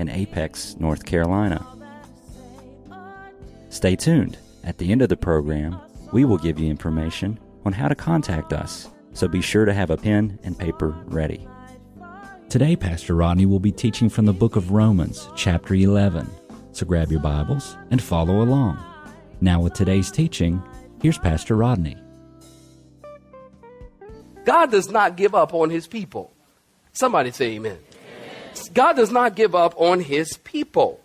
in Apex, North Carolina. Stay tuned. At the end of the program, we will give you information on how to contact us, so be sure to have a pen and paper ready. Today, Pastor Rodney will be teaching from the book of Romans, chapter 11. So grab your Bibles and follow along. Now, with today's teaching, here's Pastor Rodney. God does not give up on his people. Somebody say amen. God does not give up on his people.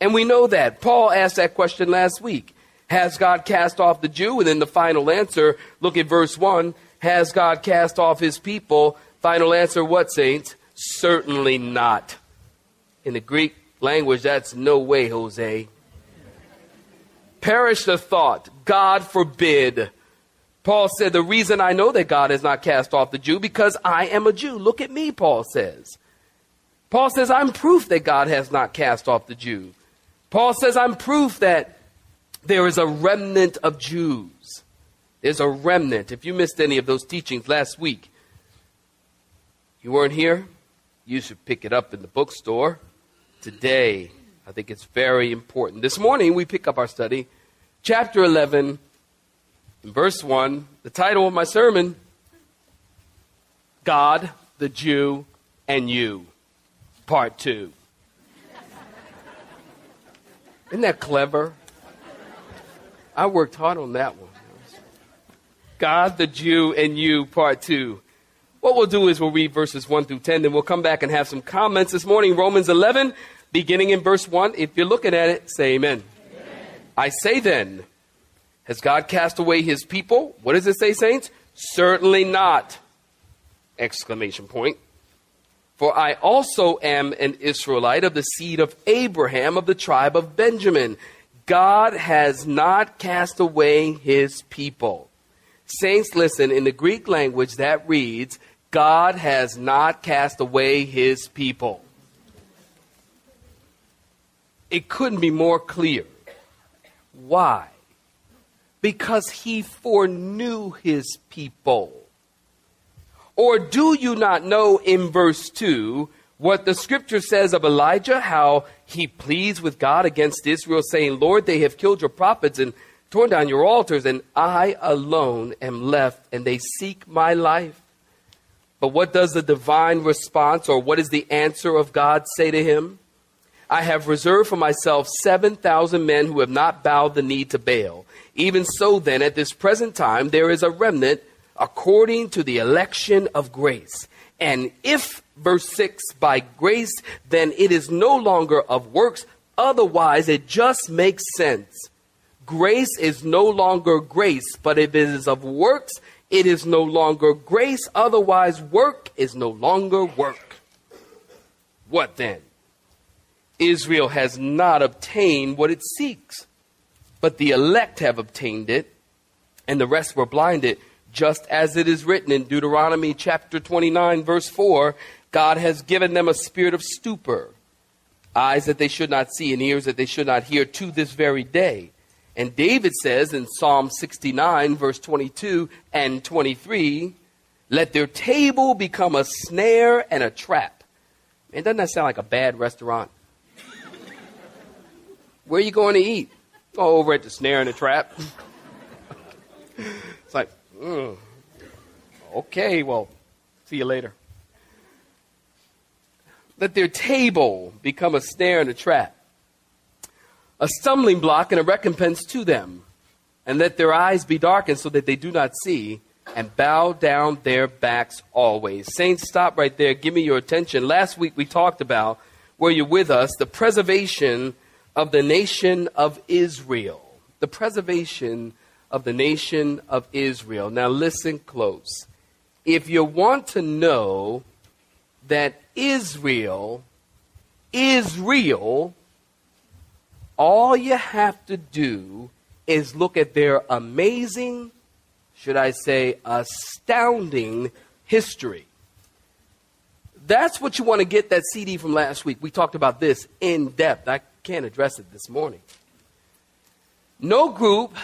And we know that. Paul asked that question last week. Has God cast off the Jew? And then the final answer, look at verse 1. Has God cast off his people? Final answer, what, saints? Certainly not. In the Greek language, that's no way, Jose. Perish the thought. God forbid. Paul said, The reason I know that God has not cast off the Jew, because I am a Jew. Look at me, Paul says. Paul says, I'm proof that God has not cast off the Jew. Paul says, I'm proof that there is a remnant of Jews. There's a remnant. If you missed any of those teachings last week, you weren't here, you should pick it up in the bookstore. Today, I think it's very important. This morning, we pick up our study, chapter 11, verse 1. The title of my sermon God, the Jew, and You part two. Isn't that clever? I worked hard on that one. God, the Jew, and you, part two. What we'll do is we'll read verses 1 through 10, then we'll come back and have some comments this morning. Romans 11, beginning in verse 1. If you're looking at it, say amen. amen. I say then, has God cast away his people? What does it say, saints? Certainly not! Exclamation point. For I also am an Israelite of the seed of Abraham of the tribe of Benjamin. God has not cast away his people. Saints, listen, in the Greek language that reads, God has not cast away his people. It couldn't be more clear. Why? Because he foreknew his people. Or do you not know in verse 2 what the scripture says of Elijah, how he pleads with God against Israel, saying, Lord, they have killed your prophets and torn down your altars, and I alone am left, and they seek my life. But what does the divine response, or what is the answer of God say to him? I have reserved for myself 7,000 men who have not bowed the knee to Baal. Even so, then, at this present time, there is a remnant according to the election of grace. And if, verse 6, by grace, then it is no longer of works, otherwise it just makes sense. Grace is no longer grace, but if it is of works, it is no longer grace, otherwise work is no longer work. What then? Israel has not obtained what it seeks, but the elect have obtained it, and the rest were blinded just as it is written in Deuteronomy chapter 29, verse 4 God has given them a spirit of stupor, eyes that they should not see, and ears that they should not hear to this very day. And David says in Psalm 69, verse 22 and 23, let their table become a snare and a trap. Man, doesn't that sound like a bad restaurant? Where are you going to eat? Oh, over at the snare and the trap. it's like, Okay, well, see you later. Let their table become a snare and a trap, a stumbling block and a recompense to them, and let their eyes be darkened so that they do not see, and bow down their backs always. Saints, stop right there. Give me your attention. Last week we talked about, were you with us, the preservation of the nation of Israel. The preservation of the nation of Israel. Now, listen close. If you want to know that Israel is real, all you have to do is look at their amazing, should I say, astounding history. That's what you want to get that CD from last week. We talked about this in depth. I can't address it this morning. No group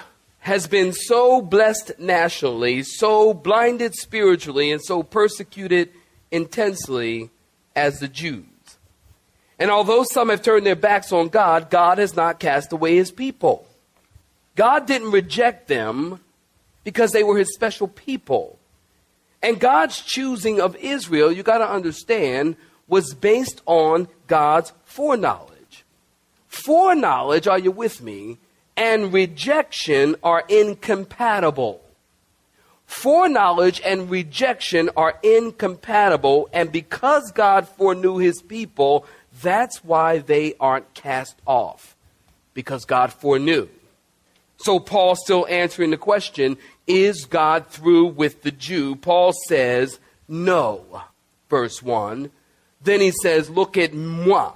has been so blessed nationally, so blinded spiritually, and so persecuted intensely as the Jews. And although some have turned their backs on God, God has not cast away his people. God didn't reject them because they were his special people. And God's choosing of Israel, you got to understand, was based on God's foreknowledge. Foreknowledge, are you with me? And rejection are incompatible. Foreknowledge and rejection are incompatible, and because God foreknew his people, that's why they aren't cast off, because God foreknew. So Paul's still answering the question is God through with the Jew? Paul says, no, verse 1. Then he says, look at moi.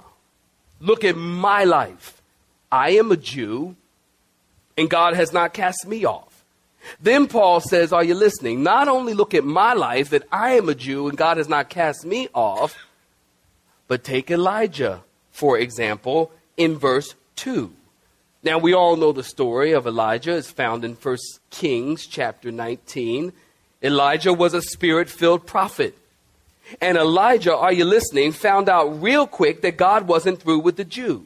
Look at my life. I am a Jew, and God has not cast me off. Then Paul says, Are you listening? Not only look at my life, that I am a Jew and God has not cast me off, but take Elijah, for example, in verse 2. Now, we all know the story of Elijah. It's found in 1 Kings chapter 19. Elijah was a spirit filled prophet. And Elijah, are you listening, found out real quick that God wasn't through with the Jew.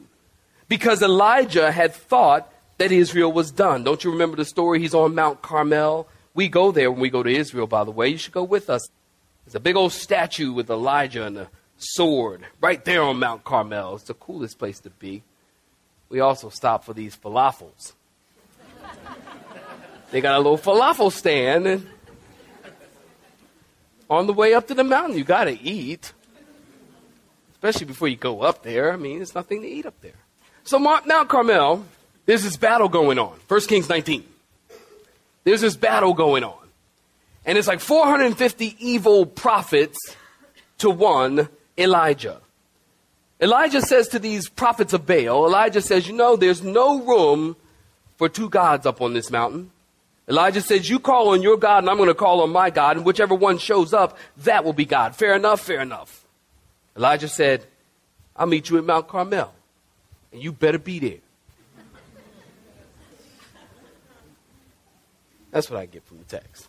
Because Elijah had thought that Israel was done. Don't you remember the story? He's on Mount Carmel. We go there when we go to Israel, by the way. You should go with us. There's a big old statue with Elijah and a sword right there on Mount Carmel. It's the coolest place to be. We also stop for these falafels. they got a little falafel stand, and on the way up to the mountain, you got to eat. Especially before you go up there. I mean, there's nothing to eat up there. So, Mount Carmel, there's this battle going on. 1 Kings 19. There's this battle going on. And it's like 450 evil prophets to one Elijah. Elijah says to these prophets of Baal, Elijah says, You know, there's no room for two gods up on this mountain. Elijah says, You call on your God, and I'm going to call on my God, and whichever one shows up, that will be God. Fair enough, fair enough. Elijah said, I'll meet you at Mount Carmel, and you better be there. That's what I get from the text.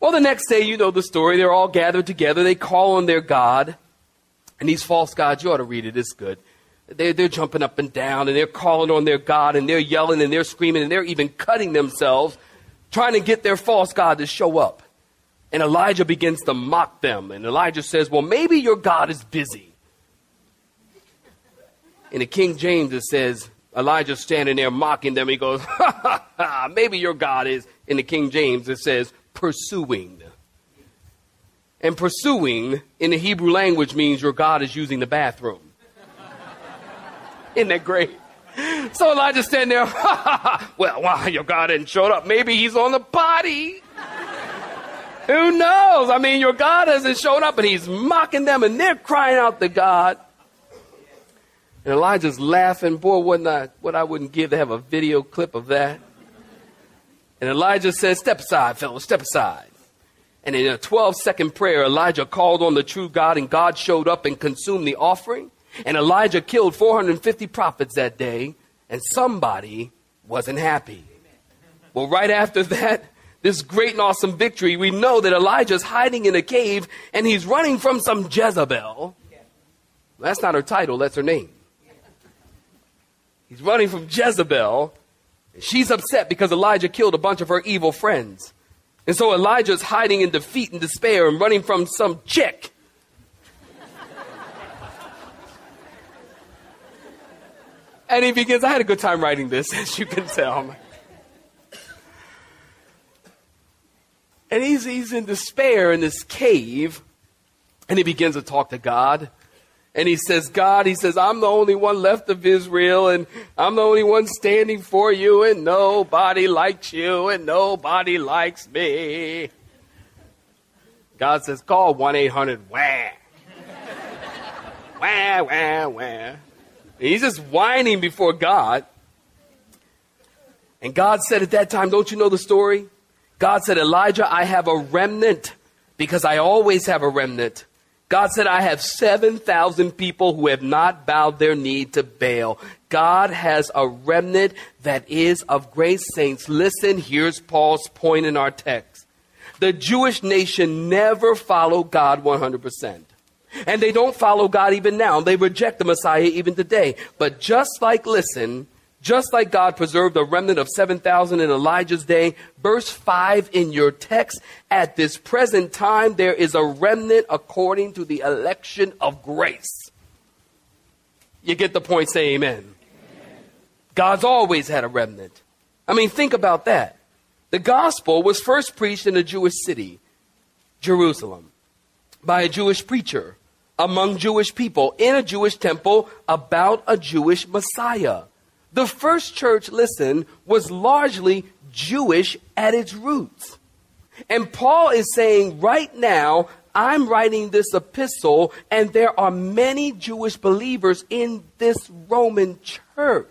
Well, the next day, you know the story. They're all gathered together. They call on their God. And these false gods, you ought to read it, it's good. They're, they're jumping up and down and they're calling on their God and they're yelling and they're screaming and they're even cutting themselves trying to get their false God to show up. And Elijah begins to mock them. And Elijah says, Well, maybe your God is busy. In the King James, it says, Elijah standing there mocking them. He goes, ha, ha, ha, maybe your God is, in the King James, it says, pursuing. And pursuing in the Hebrew language means your God is using the bathroom. Isn't that great? So Elijah standing there, well, why your God hadn't showed up? Maybe he's on the potty. Who knows? I mean, your God hasn't shown up and he's mocking them and they're crying out to God. And Elijah's laughing. Boy, wouldn't I, what I wouldn't give to have a video clip of that. And Elijah says, Step aside, fellows, step aside. And in a 12 second prayer, Elijah called on the true God, and God showed up and consumed the offering. And Elijah killed 450 prophets that day, and somebody wasn't happy. Well, right after that, this great and awesome victory, we know that Elijah's hiding in a cave and he's running from some Jezebel. That's not her title, that's her name. He's running from Jezebel. She's upset because Elijah killed a bunch of her evil friends. And so Elijah's hiding in defeat and despair and running from some chick. and he begins, I had a good time writing this, as you can tell. And he's, he's in despair in this cave, and he begins to talk to God and he says, God, he says, I'm the only one left of Israel, and I'm the only one standing for you, and nobody likes you, and nobody likes me. God says, call 1 800 wah. wah, wah, wah. He's just whining before God. And God said at that time, don't you know the story? God said, Elijah, I have a remnant because I always have a remnant. God said, I have 7,000 people who have not bowed their knee to Baal. God has a remnant that is of grace. Saints, listen, here's Paul's point in our text. The Jewish nation never followed God 100%. And they don't follow God even now. They reject the Messiah even today. But just like, listen, just like God preserved a remnant of 7,000 in Elijah's day, verse 5 in your text, at this present time there is a remnant according to the election of grace. You get the point, say amen. amen. God's always had a remnant. I mean, think about that. The gospel was first preached in a Jewish city, Jerusalem, by a Jewish preacher among Jewish people in a Jewish temple about a Jewish Messiah. The first church, listen, was largely Jewish at its roots. And Paul is saying right now, I'm writing this epistle, and there are many Jewish believers in this Roman church.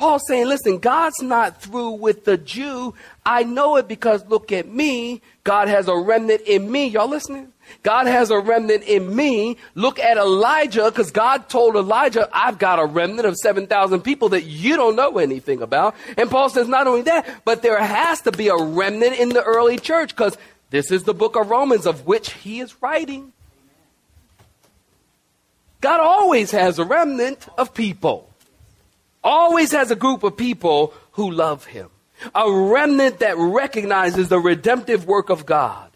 Paul's saying, listen, God's not through with the Jew. I know it because look at me. God has a remnant in me. Y'all listening? God has a remnant in me. Look at Elijah, because God told Elijah, I've got a remnant of 7,000 people that you don't know anything about. And Paul says, not only that, but there has to be a remnant in the early church, because this is the book of Romans of which he is writing. God always has a remnant of people, always has a group of people who love him, a remnant that recognizes the redemptive work of God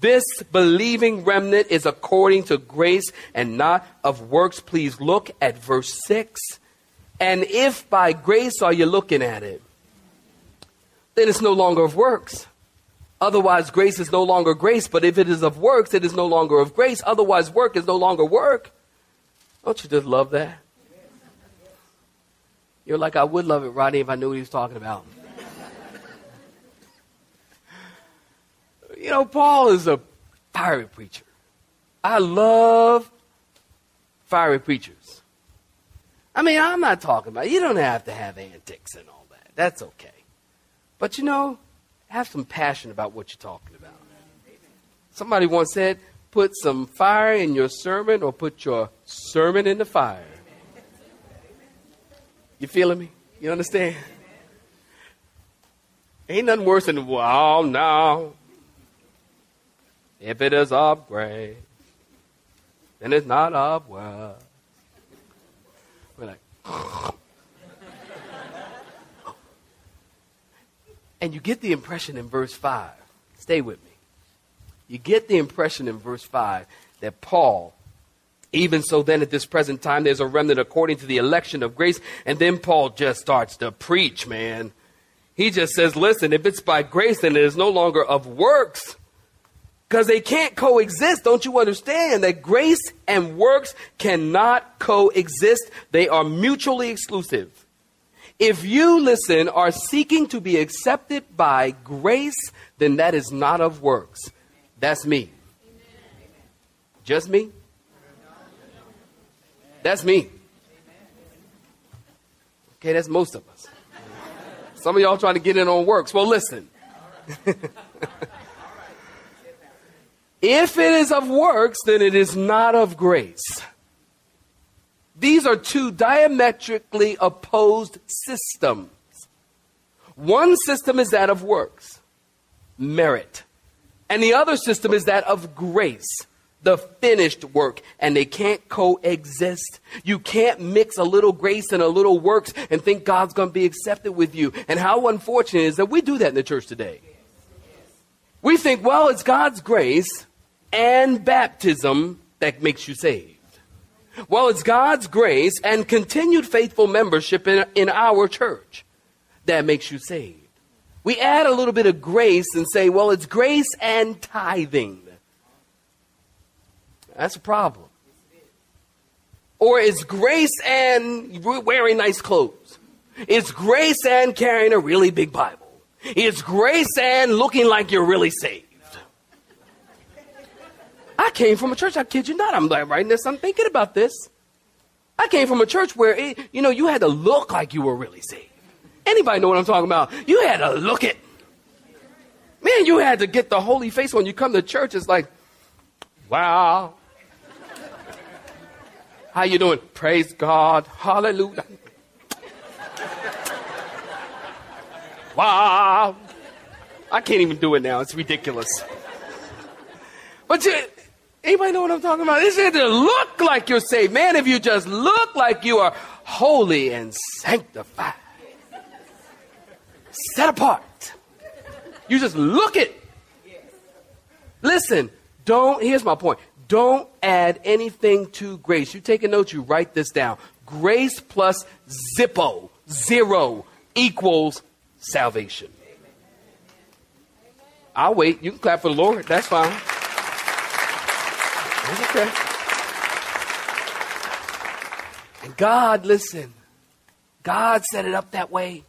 this believing remnant is according to grace and not of works. Please look at verse 6. And if by grace are you looking at it, then it's no longer of works. Otherwise, grace is no longer grace. But if it is of works, it is no longer of grace. Otherwise, work is no longer work. Don't you just love that? You're like, I would love it, Rodney, if I knew what he was talking about. You know, Paul is a fiery preacher. I love fiery preachers. I mean, I'm not talking about, you don't have to have antics and all that. That's okay. But you know, have some passion about what you're talking about. Somebody once said, put some fire in your sermon or put your sermon in the fire. You feeling me? You understand? Ain't nothing worse than, well, no, if it is of grace, then it's not of works. We're like, and you get the impression in verse 5. Stay with me. You get the impression in verse 5 that Paul, even so then at this present time, there's a remnant according to the election of grace. And then Paul just starts to preach, man. He just says, listen, if it's by grace, then it is no longer of works. Because they can't coexist. Don't you understand that grace and works cannot coexist? They are mutually exclusive. If you, listen, are seeking to be accepted by grace, then that is not of works. That's me. Just me? That's me. Okay, that's most of us. Some of y'all trying to get in on works. Well, listen. If it is of works, then it is not of grace. These are two diametrically opposed systems. One system is that of works, merit, and the other system is that of grace, the finished work, and they can't coexist. You can't mix a little grace and a little works and think God's going to be accepted with you. And how unfortunate is that we do that in the church today. We think, well, it's God's grace and baptism that makes you saved. Well, it's God's grace and continued faithful membership in, in our church that makes you saved. We add a little bit of grace and say, well, it's grace and tithing. That's a problem. Or it's grace and wearing nice clothes. It's grace and carrying a really big Bible. It's grace and looking like you're really saved. I came from a church, I kid you not. I'm like writing this, I'm thinking about this. I came from a church where, it, you know, you had to look like you were really saved. Anybody know what I'm talking about? You had to look it. Man, you had to get the holy face when you come to church. It's like, wow. How you doing? Praise God. Hallelujah. Wow. I can't even do it now. It's ridiculous. But you, anybody know what I'm talking about? It's it to look like you're saved. Man, if you just look like you are holy and sanctified, set apart, you just look it. Listen, don't, here's my point. Don't add anything to grace. You take a note, you write this down. Grace plus Zippo, zero, equals salvation. I'll wait. You can clap for the Lord. That's fine. That's okay. And God, listen, God set it up that way.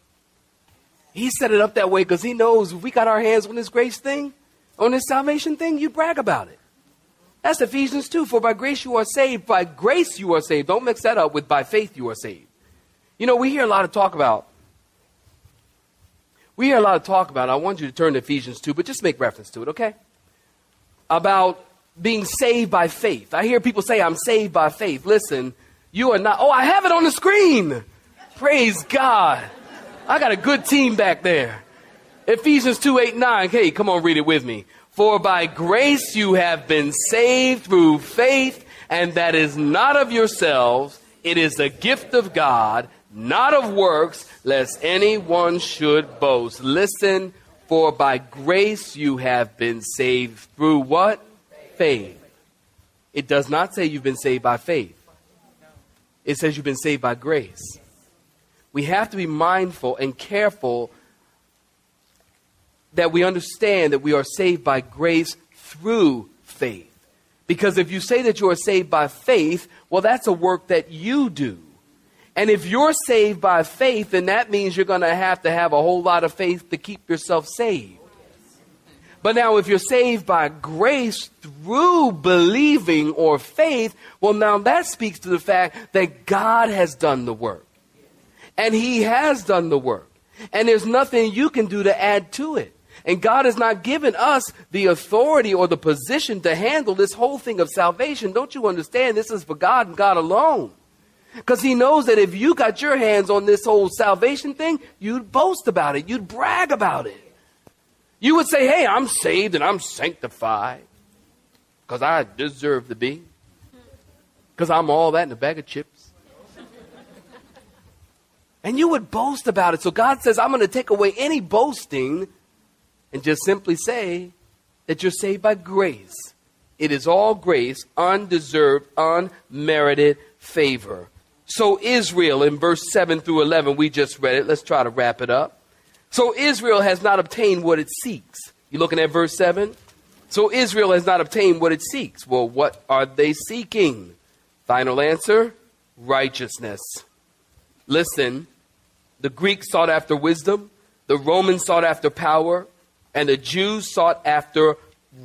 He set it up that way because He knows if we got our hands on this grace thing, on this salvation thing, you brag about it. That's Ephesians 2. For by grace you are saved. By grace you are saved. Don't mix that up with by faith you are saved. You know, we hear a lot of talk about we hear a lot of talk about, I want you to turn to Ephesians 2, but just make reference to it, okay? About being saved by faith. I hear people say, I'm saved by faith. Listen, you are not. Oh, I have it on the screen. Praise God. I got a good team back there. Ephesians 2 8 9. Hey, come on, read it with me. For by grace you have been saved through faith, and that is not of yourselves, it is the gift of God not of works, lest anyone should boast. Listen, for by grace you have been saved through what? Faith. It does not say you've been saved by faith. It says you've been saved by grace. We have to be mindful and careful that we understand that we are saved by grace through faith. Because if you say that you are saved by faith, well, that's a work that you do. And if you're saved by faith, then that means you're going to have to have a whole lot of faith to keep yourself saved. But now, if you're saved by grace through believing or faith, well, now that speaks to the fact that God has done the work. And He has done the work. And there's nothing you can do to add to it. And God has not given us the authority or the position to handle this whole thing of salvation. Don't you understand? This is for God and God alone. Because he knows that if you got your hands on this whole salvation thing, you'd boast about it. You'd brag about it. You would say, hey, I'm saved and I'm sanctified because I deserve to be. Because I'm all that in a bag of chips. And you would boast about it. So God says, I'm going to take away any boasting and just simply say that you're saved by grace. It is all grace, undeserved, unmerited favor. So Israel in verse 7 through 11, we just read it. Let's try to wrap it up. So Israel has not obtained what it seeks. You looking at verse 7? So Israel has not obtained what it seeks. Well, what are they seeking? Final answer righteousness. Listen, the Greeks sought after wisdom, the Romans sought after power, and the Jews sought after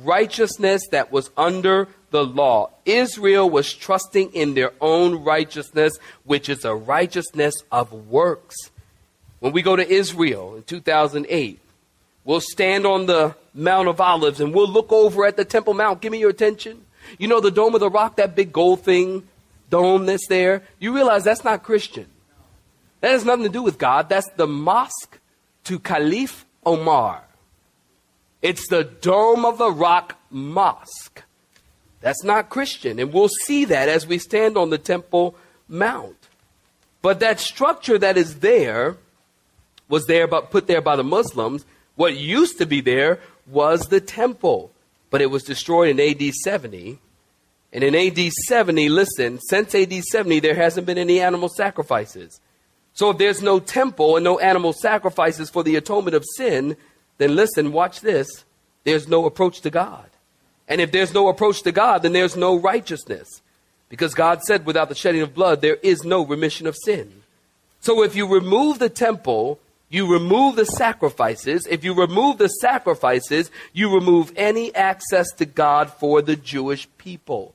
righteousness that was under the law. Israel was trusting in their own righteousness, which is a righteousness of works. When we go to Israel in 2008, we'll stand on the Mount of Olives and we'll look over at the Temple Mount. Give me your attention. You know the Dome of the Rock, that big gold thing, dome that's there? You realize that's not Christian. That has nothing to do with God. That's the mosque to Caliph Omar. It's the Dome of the Rock Mosque. That's not Christian. And we'll see that as we stand on the Temple Mount. But that structure that is there was there but put there by the Muslims. What used to be there was the temple, but it was destroyed in AD 70. And in AD 70, listen, since AD 70, there hasn't been any animal sacrifices. So if there's no temple and no animal sacrifices for the atonement of sin, then listen, watch this. There's no approach to God. And if there's no approach to God, then there's no righteousness. Because God said, without the shedding of blood, there is no remission of sin. So if you remove the temple, you remove the sacrifices. If you remove the sacrifices, you remove any access to God for the Jewish people.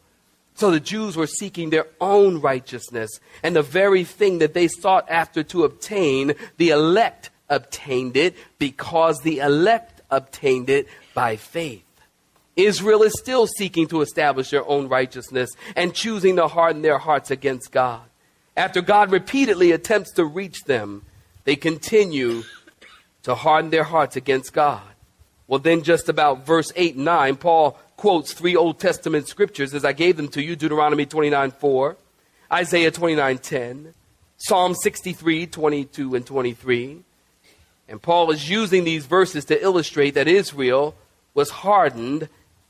So the Jews were seeking their own righteousness, and the very thing that they sought after to obtain, the elect obtained it because the elect obtained it by faith. Israel is still seeking to establish their own righteousness and choosing to harden their hearts against God. After God repeatedly attempts to reach them, they continue to harden their hearts against God. Well, then, just about verse 8 and 9, Paul quotes three Old Testament scriptures as I gave them to you Deuteronomy 29 4, Isaiah 29 10, Psalm 63 22 and 23. And Paul is using these verses to illustrate that Israel was hardened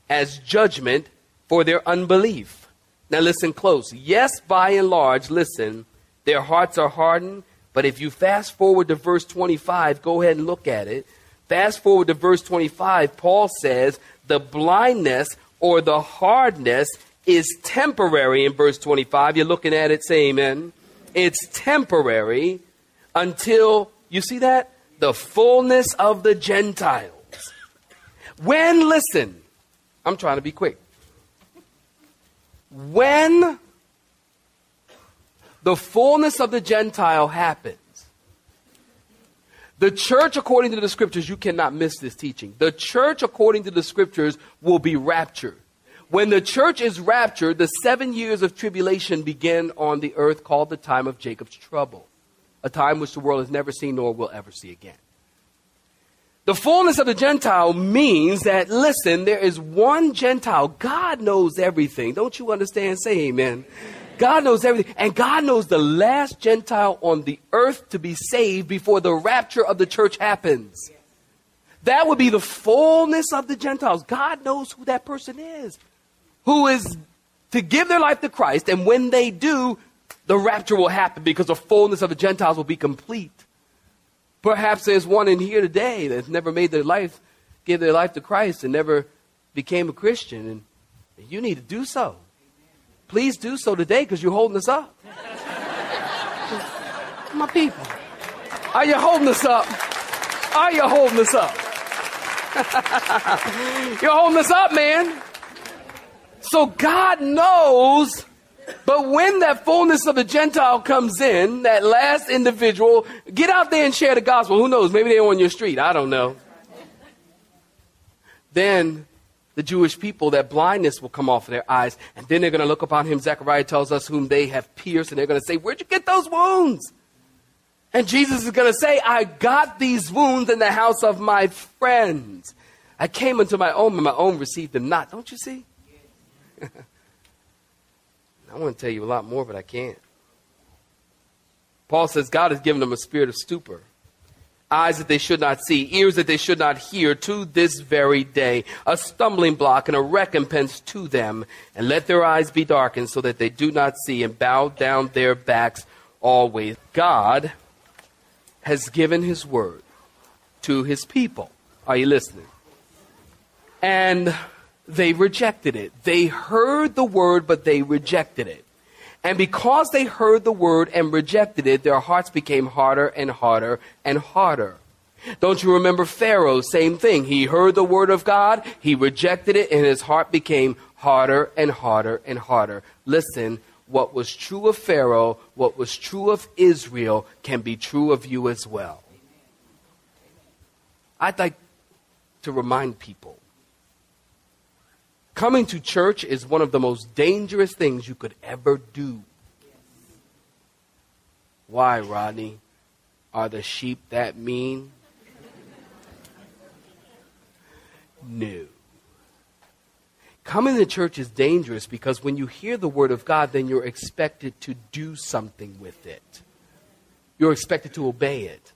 as judgment for their unbelief. Now, listen close. Yes, by and large, listen, their hearts are hardened, but if you fast forward to verse 25, go ahead and look at it. Fast forward to verse 25, Paul says the blindness or the hardness is temporary in verse 25. You're looking at it, say amen. It's temporary until, you see that? The fullness of the Gentiles. When, listen, I'm trying to be quick. When the fullness of the Gentile happens, the church, according to the scriptures, you cannot miss this teaching. The church, according to the scriptures, will be raptured. When the church is raptured, the seven years of tribulation begin on the earth called the time of Jacob's trouble, a time which the world has never seen nor will ever see again. The fullness of the Gentile means that, listen, there is one Gentile. God knows everything. Don't you understand? Say amen. God knows everything. And God knows the last Gentile on the earth to be saved before the rapture of the church happens. That would be the fullness of the Gentiles. God knows who that person is, who is to give their life to Christ. And when they do, the rapture will happen because the fullness of the Gentiles will be complete. Perhaps there's one in here today that's never made their life, gave their life to Christ and never became a Christian. And you need to do so. Please do so today because you're holding us up. My people, are you holding us up? Are you holding us up? you're holding us up, man. So God knows, but when that fullness of the Gentile comes in, that last individual, get out there and share the gospel. Who knows? Maybe they're on your street. I don't know. Then the Jewish people, that blindness will come off of their eyes, and then they're going to look upon him. Zechariah tells us whom they have pierced, and they're going to say, Where'd you get those wounds? And Jesus is going to say, I got these wounds in the house of my friends. I came into my own, and my own received them not. Don't you see? I want to tell you a lot more, but I can't. Paul says God has given them a spirit of stupor eyes that they should not see, ears that they should not hear to this very day, a stumbling block and a recompense to them. And let their eyes be darkened so that they do not see and bow down their backs always. God has given his word to his people. Are you listening? And they rejected it. They heard the word, but they rejected it. And because they heard the word and rejected it, their hearts became harder and harder and harder. Don't you remember Pharaoh? Same thing. He heard the word of God, he rejected it, and his heart became harder and harder and harder. Listen, what was true of Pharaoh, what was true of Israel, can be true of you as well. I'd like to remind people Coming to church is one of the most dangerous things you could ever do. Why, Rodney? Are the sheep that mean? No. Coming to church is dangerous because when you hear the word of God, then you're expected to do something with it. You're expected to obey it.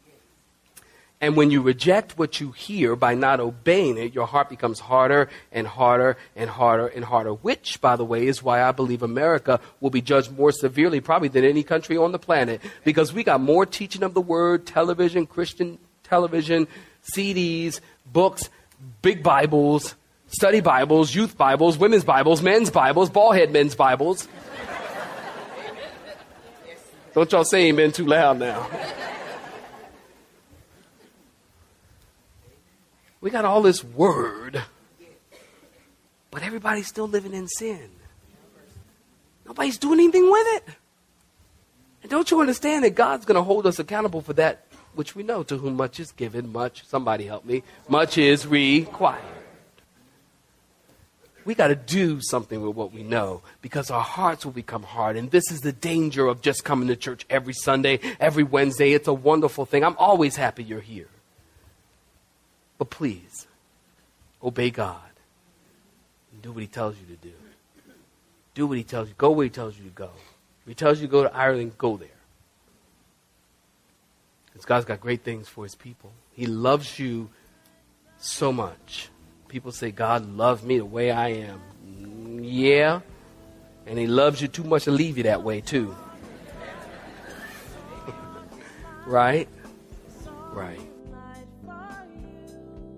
And when you reject what you hear by not obeying it, your heart becomes harder and harder and harder and harder. Which, by the way, is why I believe America will be judged more severely probably than any country on the planet. Because we got more teaching of the word, television, Christian television, CDs, books, big Bibles, study Bibles, youth Bibles, women's Bibles, men's Bibles, ballhead men's Bibles. Don't y'all say amen too loud now. We got all this word, but everybody's still living in sin. Nobody's doing anything with it. And don't you understand that God's going to hold us accountable for that which we know to whom much is given, much, somebody help me, much is required. We got to do something with what we know because our hearts will become hard. And this is the danger of just coming to church every Sunday, every Wednesday. It's a wonderful thing. I'm always happy you're here. But please, obey God and do what He tells you to do. Do what He tells you. Go where He tells you to go. If He tells you to go to Ireland, go there. Because God's got great things for His people. He loves you so much. People say, God loves me the way I am. Yeah. And He loves you too much to leave you that way, too. right? Right.